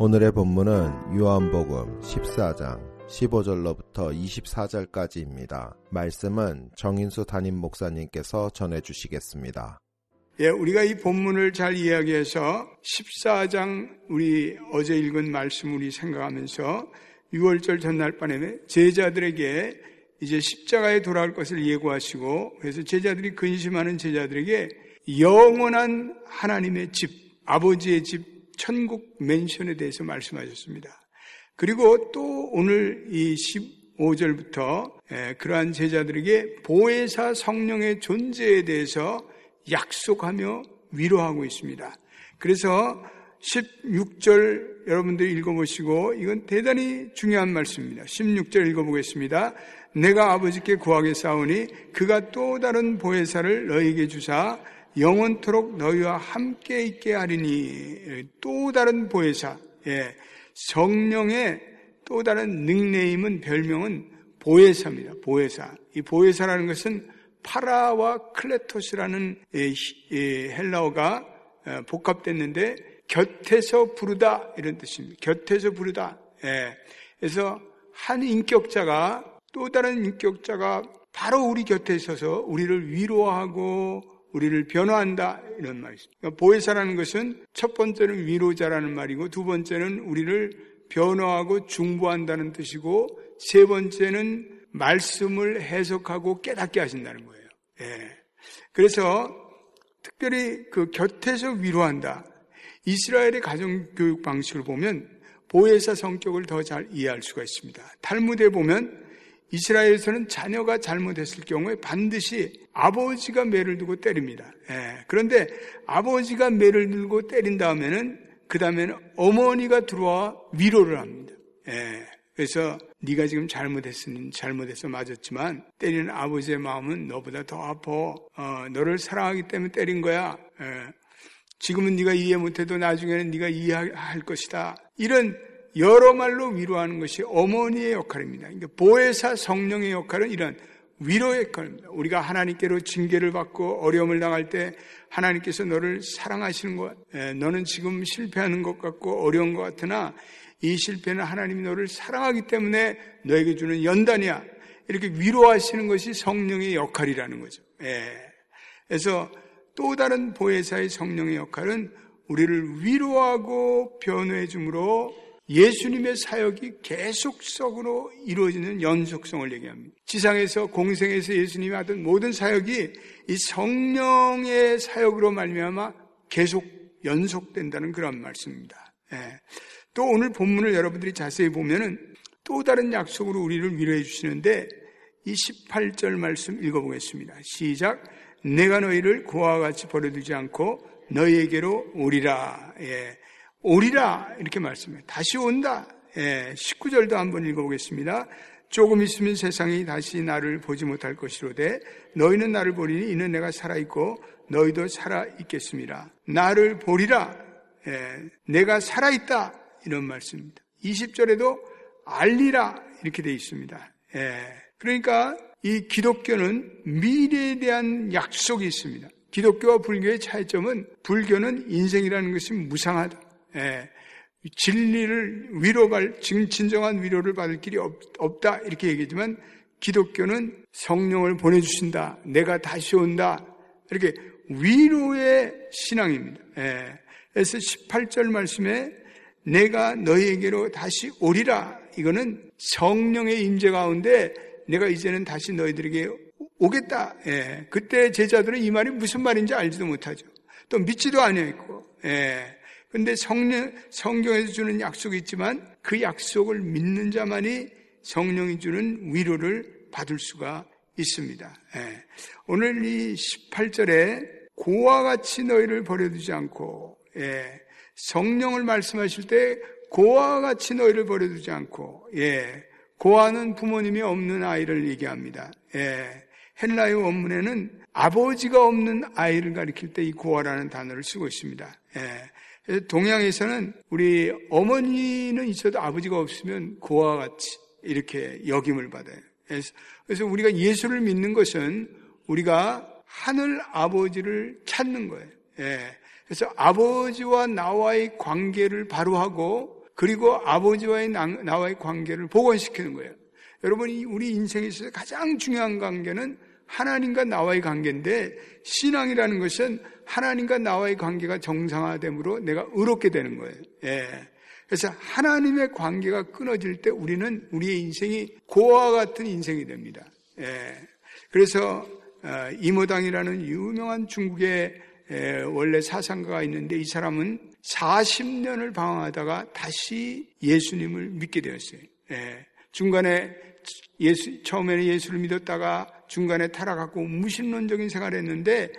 오늘의 본문은 요한복음 14장 15절로부터 24절까지입니다. 말씀은 정인수 담임 목사님께서 전해 주시겠습니다. 예, 우리가 이 본문을 잘 이야기해서 14장 우리 어제 읽은 말씀 우리 생각하면서 6월절 전날 밤에 제자들에게 이제 십자가에 돌아올 것을 예고하시고 그래서 제자들이 근심하는 제자들에게 영원한 하나님의 집, 아버지의 집 천국 맨션에 대해서 말씀하셨습니다. 그리고 또 오늘 이 15절부터 그러한 제자들에게 보혜사 성령의 존재에 대해서 약속하며 위로하고 있습니다. 그래서 16절 여러분들이 읽어보시고 이건 대단히 중요한 말씀입니다. 16절 읽어보겠습니다. 내가 아버지께 구하게 싸우니 그가 또 다른 보혜사를 너에게 주사 영원토록 너희와 함께 있게 하리니 또 다른 보혜사 예, 성령의 또 다른 닉네임은 별명은 보혜사입니다. 보혜사. 이 보혜사라는 것은 파라와 클레토스라는 예, 예, 헬라어가 어, 복합됐는데 곁에서 부르다 이런 뜻입니다. 곁에서 부르다. 예. 그래서 한 인격자가 또 다른 인격자가 바로 우리 곁에 있어서 우리를 위로하고 우리를 변화한다 이런 말이죠. 그러니까 보혜사라는 것은 첫 번째는 위로자라는 말이고 두 번째는 우리를 변화하고 중보한다는 뜻이고 세 번째는 말씀을 해석하고 깨닫게 하신다는 거예요. 예. 그래서 특별히 그 곁에서 위로한다. 이스라엘의 가정교육 방식을 보면 보혜사 성격을 더 잘 이해할 수가 있습니다. 탈무드에 보면 이스라엘에서는 자녀가 잘못했을 경우에 반드시 아버지가 매를 두고 때립니다. 예. 그런데 아버지가 매를 들고 때린 다음에는 그 다음에는 어머니가 들어와 위로를 합니다. 예. 그래서 네가 지금 잘못했으니 잘못해서 맞았지만 때리는 아버지의 마음은 너보다 더 아파. 어, 너를 사랑하기 때문에 때린 거야. 예. 지금은 네가 이해 못해도 나중에는 네가 이해할 것이다. 이런 여러 말로 위로하는 것이 어머니의 역할입니다. 그러니까 보혜사 성령의 역할은 이런 위로의 역할입니다. 우리가 하나님께로 징계를 받고 어려움을 당할 때 하나님께서 너를 사랑하시는 것, 에, 너는 지금 실패하는 것 같고 어려운 것 같으나 이 실패는 하나님이 너를 사랑하기 때문에 너에게 주는 연단이야. 이렇게 위로하시는 것이 성령의 역할이라는 거죠. 예. 그래서 또 다른 보혜사의 성령의 역할은 우리를 위로하고 변호해 주므로 예수님의 사역이 계속적으로 이루어지는 연속성을 얘기합니다. 지상에서 공생에서 예수님이 하던 모든 사역이 이 성령의 사역으로 말미암아 계속 연속된다는 그런 말씀입니다. 예. 또 오늘 본문을 여러분들이 자세히 보면은 또 다른 약속으로 우리를 위로해 주시는데 이 18절 말씀 읽어보겠습니다. 시작. 내가 너희를 고아와 같이 버려두지 않고 너희에게로 오리라. 예. 오리라 이렇게 말씀해요. 다시 온다. 예, 19절도 한번 읽어보겠습니다. 조금 있으면 세상이 다시 나를 보지 못할 것이로되 너희는 나를 보리니 이는 내가 살아있고 너희도 살아있겠습니다. 나를 보리라. 예, 내가 살아있다. 이런 말씀입니다. 20절에도 알리라. 이렇게 되어 있습니다. 예, 그러니까 이 기독교는 미래에 대한 약속이 있습니다. 기독교와 불교의 차이점은 불교는 인생이라는 것이 무상하다. 예, 진리를 위로받을 진정한 위로를 받을 길이 없, 다 이렇게 얘기하지만 기독교는 성령을 보내주신다. 내가 다시 온다. 이렇게 위로의 신앙입니다. 예, 그래서 18절 말씀에 내가 너희에게로 다시 오리라. 이거는 성령의 임재 가운데 내가 이제는 다시 너희들에게 오겠다. 예, 그때 제자들은 이 말이 무슨 말인지 알지도 못하죠. 또 믿지도 아니했고. 예, 근데 성령, 성경에서 주는 약속이 있지만 그 약속을 믿는 자만이 성령이 주는 위로를 받을 수가 있습니다. 예. 오늘 이 18절에 고와 같이 너희를 버려두지 않고 예. 성령을 말씀하실 때 고아와 같이 너희를 버려두지 않고 예 고아는 부모님이 없는 아이를 얘기합니다. 예 헬라의 원문에는 아버지가 없는 아이를 가리킬 때 이 고아라는 단어를 쓰고 있습니다. 예. 동양에서는 우리 어머니는 있어도 아버지가 없으면 고아와 같이 이렇게 역임을 받아요. 그래서 우리가 예수를 믿는 것은 우리가 하늘 아버지를 찾는 거예요. 예. 그래서 아버지와 나와의 관계를 바로 하고 그리고 아버지와의 나와의 관계를 복원시키는 거예요. 여러분이 우리 인생에 있어서 가장 중요한 관계는 하나님과 나와의 관계인데 신앙이라는 것은 하나님과 나와의 관계가 정상화됨으로 내가 의롭게 되는 거예요. 예. 그래서 하나님의 관계가 끊어질 때 우리는 우리의 인생이 고아와 같은 인생이 됩니다. 예. 그래서 어, 이모당이라는 유명한 중국의 원래 사상가가 있는데 이 사람은 40년을 방황하다가 다시 예수님을 믿게 되었어요. 예. 중간에 예수, 처음에는 예수를 믿었다가 중간에 타락하고 무신론적인 생활을 했는데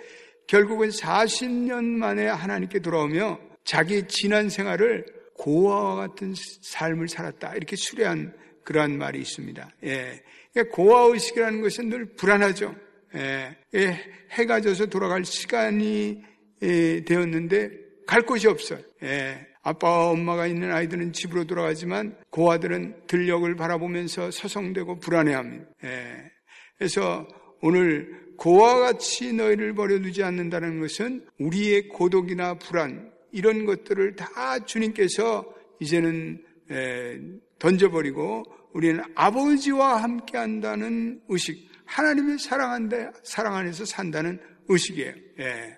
결국은 40년 만에 하나님께 돌아오며 자기의 지난 생활을 고아와 같은 삶을 살았다. 이렇게 수려한 그러한 말이 있습니다. 예. 그러니까 고아의식이라는 것은 늘 불안하죠. 예. 예. 해가 져서 돌아갈 시간이 예, 되었는데 갈 곳이 없어요. 예. 아빠와 엄마가 있는 아이들은 집으로 돌아가지만 고아들은 들녘을 바라보면서 서성대고 불안해합니다. 예. 그래서 오늘 고와 같이 너희를 버려두지 않는다는 것은 우리의 고독이나 불안 이런 것들을 다 주님께서 이제는 던져버리고 우리는 아버지와 함께 한다는 의식, 하나님의 사랑한다, 사랑 안에서 산다는 의식이에요. 예.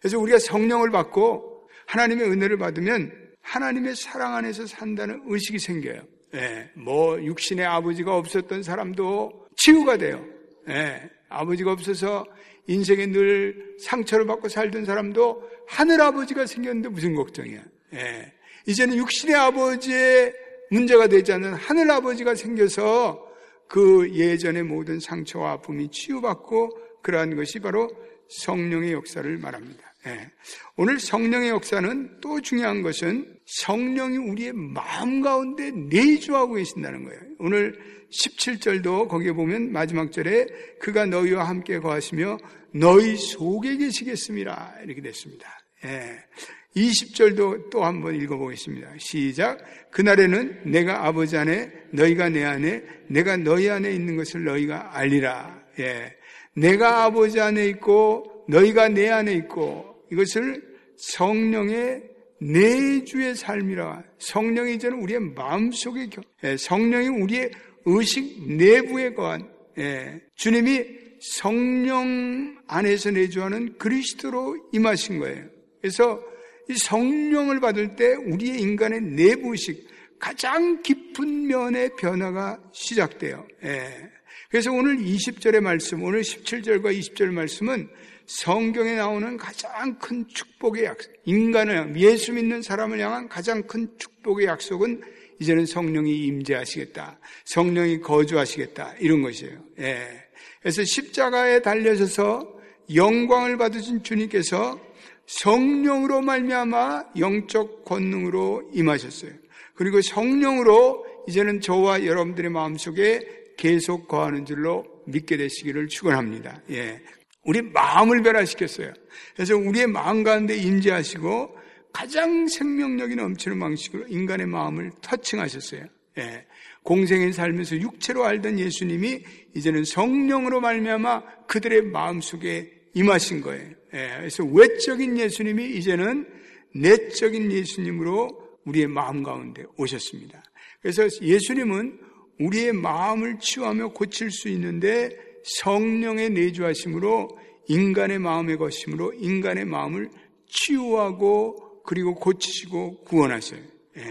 그래서 우리가 성령을 받고 하나님의 은혜를 받으면 하나님의 사랑 안에서 산다는 의식이 생겨요. 예. 뭐 육신의 아버지가 없었던 사람도 치유가 돼요. 예, 아버지가 없어서 인생에 늘 상처를 받고 살던 사람도 하늘 아버지가 생겼는데 무슨 걱정이야. 예, 이제는 육신의 아버지의 문제가 되지 않는 하늘 아버지가 생겨서 그 예전의 모든 상처와 아픔이 치유받고 그러한 것이 바로 성령의 역사를 말합니다. 예. 오늘 성령의 역사는 또 중요한 것은 성령이 우리의 마음 가운데 내주하고 계신다는 거예요. 오늘 17절도 거기에 보면 마지막 절에 그가 너희와 함께 거하시며 너희 속에 계시겠습니다. 이렇게 됐습니다. 예. 20절도 또 한번 읽어보겠습니다. 시작. 그날에는 내가 아버지 안에 너희가 내 안에 내가 너희 안에 있는 것을 너희가 알리라. 예. 내가 아버지 안에 있고 너희가 내 안에 있고 이것을 성령의 내주의 삶이라. 성령이 이제는 우리의 마음속에 예. 성령이 우리의 의식 내부에 거한 예, 주님이 성령 안에서 내주하는 그리스도로 임하신 거예요. 그래서 이 성령을 받을 때 우리의 인간의 내부 의식 가장 깊은 면의 변화가 시작돼요. 예. 그래서 오늘 20절의 말씀, 오늘 17절과 20절 말씀은 성경에 나오는 가장 큰 축복의 약속, 인간을, 예수 믿는 사람을 향한 가장 큰 축복의 약속은 이제는 성령이 임재하시겠다. 성령이 거주하시겠다. 이런 것이에요. 예. 그래서 십자가에 달려져서 영광을 받으신 주님께서 성령으로 말미암아 영적 권능으로 임하셨어요. 그리고 성령으로 이제는 저와 여러분들의 마음속에 계속 거하는 줄로 믿게 되시기를 축원합니다. 예. 우리 마음을 변화시켰어요. 그래서 우리의 마음 가운데 임재하시고 가장 생명력이 넘치는 방식으로 인간의 마음을 터칭하셨어요. 예. 공생에 살면서 육체로 알던 예수님이 이제는 성령으로 말미암아 그들의 마음 속에 임하신 거예요. 예. 그래서 외적인 예수님이 이제는 내적인 예수님으로 우리의 마음 가운데 오셨습니다. 그래서 예수님은 우리의 마음을 치유하며 고칠 수 있는데 성령의 내주하심으로 인간의 마음의 것임으로 인간의 마음을 치유하고 그리고 고치시고 구원하셔요. 예.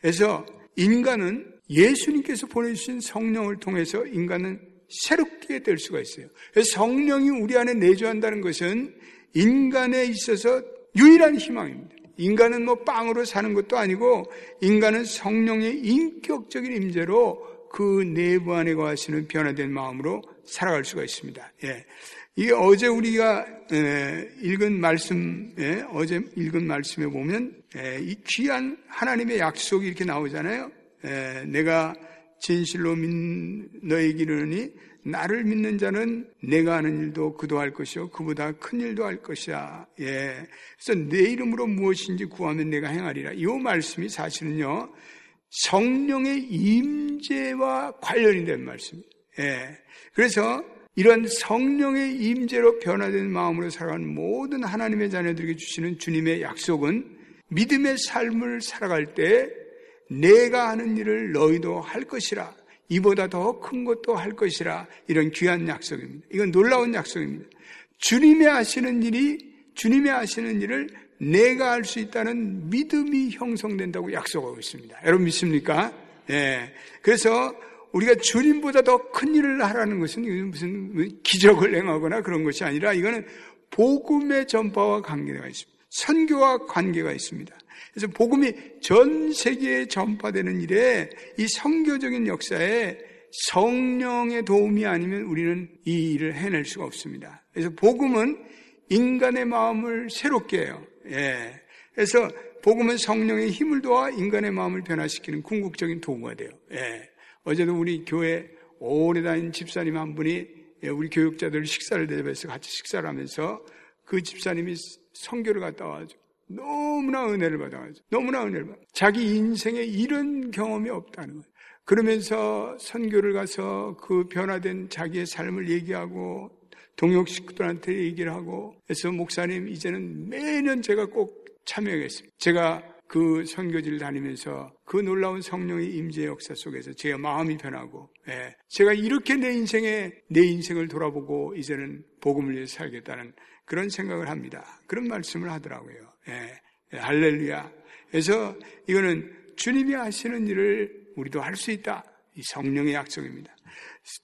그래서 인간은 예수님께서 보내주신 성령을 통해서 인간은 새롭게 될 수가 있어요. 성령이 우리 안에 내주한다는 것은 인간에 있어서 유일한 희망입니다. 인간은 뭐 빵으로 사는 것도 아니고 인간은 성령의 인격적인 임재로 그 내부 안에 거하시는 변화된 마음으로 살아갈 수가 있습니다. 예. 이게 어제 우리가 읽은 말씀, 예, 어제 읽은 말씀에 보면 이 귀한 하나님의 약속이 이렇게 나오잖아요. 내가 진실로 믿 너에게 이르니 나를 믿는 자는 내가 하는 일도 그도 할 것이요 그보다 큰 일도 할 것이야. 예. 그래서 내 이름으로 무엇인지 구하면 내가 행하리라. 이 말씀이 사실은요. 성령의 임재와 관련이 된 말씀입니다. 예. 그래서 이런 성령의 임재로 변화된 마음으로 살아가는 모든 하나님의 자녀들에게 주시는 주님의 약속은 믿음의 삶을 살아갈 때 내가 하는 일을 너희도 할 것이라. 이보다 더 큰 것도 할 것이라. 이런 귀한 약속입니다. 이건 놀라운 약속입니다. 주님의 하시는 일이, 주님의 하시는 일을 내가 할 수 있다는 믿음이 형성된다고 약속하고 있습니다. 여러분 믿습니까? 예. 그래서 우리가 주님보다 더 큰 일을 하라는 것은 무슨 기적을 행하거나 그런 것이 아니라 이거는 복음의 전파와 관계가 있습니다. 선교와 관계가 있습니다. 그래서 복음이 전 세계에 전파되는 일에 이 성교적인 역사에 성령의 도움이 아니면 우리는 이 일을 해낼 수가 없습니다. 그래서 복음은 인간의 마음을 새롭게 해요. 예. 그래서 복음은 성령의 힘을 도와 인간의 마음을 변화시키는 궁극적인 도구가 돼요. 예. 어제도 우리 교회 오래 다닌 집사님 한 분이 예, 우리 교육자들 식사를 대접해서 같이 식사를 하면서 그 집사님이 성교를 갔다 와가지고 너무나 은혜를 받아가지고 너무나 은혜를 받아. 자기 인생에 이런 경험이 없다는 거예요. 그러면서 선교를 가서 그 변화된 자기의 삶을 얘기하고 동역 식구들한테 얘기를 하고 그래서 목사님 이제는 매년 제가 꼭 참여하겠습니다. 제가 그 선교지를 다니면서 그 놀라운 성령의 임재 역사 속에서 제 마음이 변하고 예, 제가 이렇게 내 인생에 내 인생을 돌아보고 이제는 복음을 위해서 살겠다는 그런 생각을 합니다. 그런 말씀을 하더라고요. 예, 예, 할렐루야. 그래서 이거는 주님이 하시는 일을 우리도 할 수 있다. 이 성령의 약속입니다.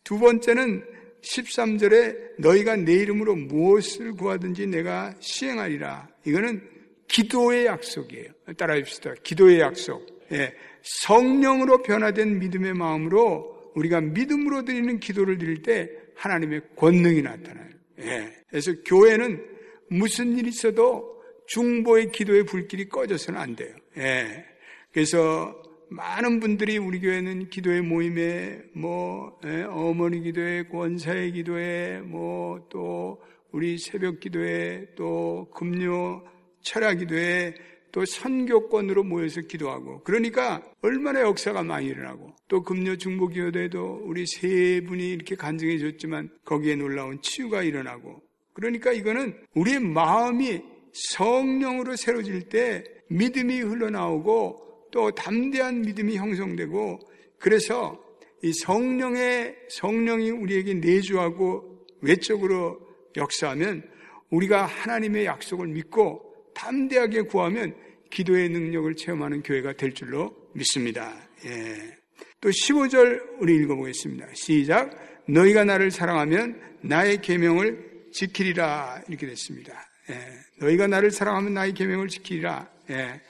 두 번째는 13절에 너희가 내 이름으로 무엇을 구하든지 내가 시행하리라. 이거는 기도의 약속이에요. 따라 합시다. 기도의 약속. 예, 성령으로 변화된 믿음의 마음으로 우리가 믿음으로 드리는 기도를 드릴 때 하나님의 권능이 나타나요. 예, 그래서 교회는 무슨 일이 있어도 중보의 기도의 불길이 꺼져서는 안 돼요. 예, 그래서 많은 분들이 우리 교회는 기도의 모임에 뭐 예, 어머니 기도회, 권사의 기도회, 뭐또 우리 새벽 기도회, 또 금요 철학 기도회, 또 선교권으로 모여서 기도하고 그러니까 얼마나 역사가 많이 일어나고 또 금요 중보 기도에도 우리 세 분이 이렇게 간증해 줬지만 거기에 놀라운 치유가 일어나고 그러니까 이거는 우리의 마음이 성령으로 새로질 때 믿음이 흘러나오고 또 담대한 믿음이 형성되고 그래서 이 성령의 성령이 우리에게 내주하고 외적으로 역사하면 우리가 하나님의 약속을 믿고 담대하게 구하면 기도의 능력을 체험하는 교회가 될 줄로 믿습니다. 예. 또 15절 우리 읽어보겠습니다. 시작. 너희가 나를 사랑하면 나의 계명을 지키리라 이렇게 됐습니다. 예. 너희가 나를 사랑하면 나의 계명을 지키리라. 예.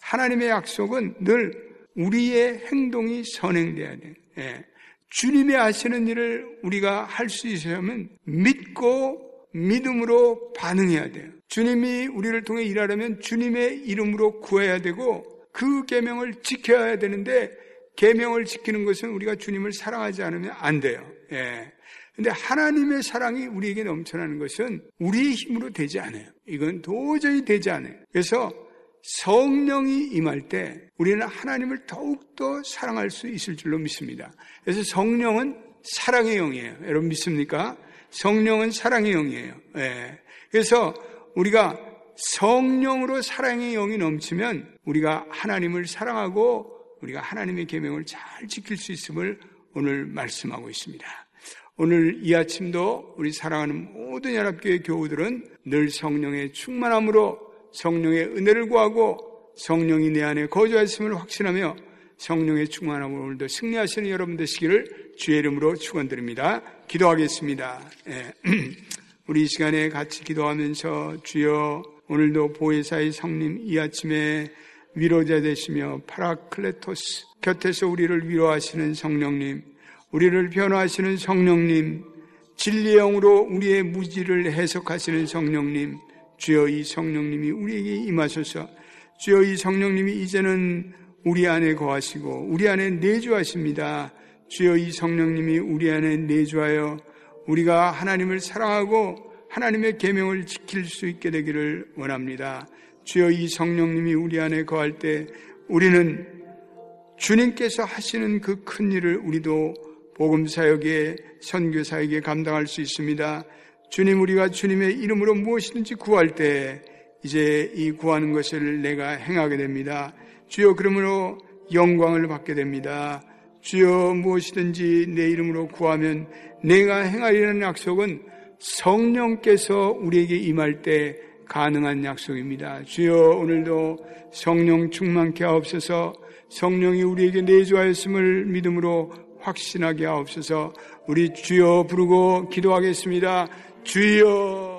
하나님의 약속은 늘 우리의 행동이 선행돼야 돼. 예. 주님의 하시는 일을 우리가 할 수 있으려면 믿고 믿음으로 반응해야 돼요. 주님이 우리를 통해 일하려면 주님의 이름으로 구해야 되고 그 계명을 지켜야 되는데 계명을 지키는 것은 우리가 주님을 사랑하지 않으면 안 돼요. 예. 근데 하나님의 사랑이 우리에게 넘쳐나는 것은 우리의 힘으로 되지 않아요. 이건 도저히 되지 않아요. 그래서 성령이 임할 때 우리는 하나님을 더욱더 사랑할 수 있을 줄로 믿습니다. 그래서 성령은 사랑의 영이에요. 여러분 믿습니까? 성령은 사랑의 영이에요. 예. 그래서 우리가 성령으로 사랑의 영이 넘치면 우리가 하나님을 사랑하고 우리가 하나님의 계명을 잘 지킬 수 있음을 오늘 말씀하고 있습니다. 오늘 이 아침도 우리 사랑하는 모든 연합교회 교우들은 늘 성령의 충만함으로 성령의 은혜를 구하고 성령이 내 안에 거주하심을 확신하며 성령의 충만함으로 오늘도 승리하시는 여러분 되시기를 주의 이름으로 축원드립니다. 기도하겠습니다. 예. 우리 이 시간에 같이 기도하면서 주여 오늘도 보혜사의 성님 이 아침에 위로자 되시며 파라클레토스 곁에서 우리를 위로하시는 성령님 우리를 변화하시는 성령님 진리의 영으로 우리의 무지를 해석하시는 성령님, 주여 이 성령님이 우리에게 임하소서. 주여 이 성령님이 이제는 우리 안에 거하시고 우리 안에 내주하십니다. 주여 이 성령님이 우리 안에 내주하여 우리가 하나님을 사랑하고 하나님의 계명을 지킬 수 있게 되기를 원합니다. 주여 이 성령님이 우리 안에 거할 때 우리는 주님께서 하시는 그 큰 일을 우리도 복음 사역에 선교 사역에 감당할 수 있습니다. 주님 우리가 주님의 이름으로 무엇이든지 구할 때 이제 이 구하는 것을 내가 행하게 됩니다. 주여 그러므로 영광을 받게 됩니다. 주여 무엇이든지 내 이름으로 구하면 내가 행하리라는 약속은 성령께서 우리에게 임할 때 가능한 약속입니다. 주여 오늘도 성령 충만케 하옵소서 성령이 우리에게 내주하였음을 믿음으로 확신하게 하옵소서 우리 주여 부르고 기도하겠습니다. 주여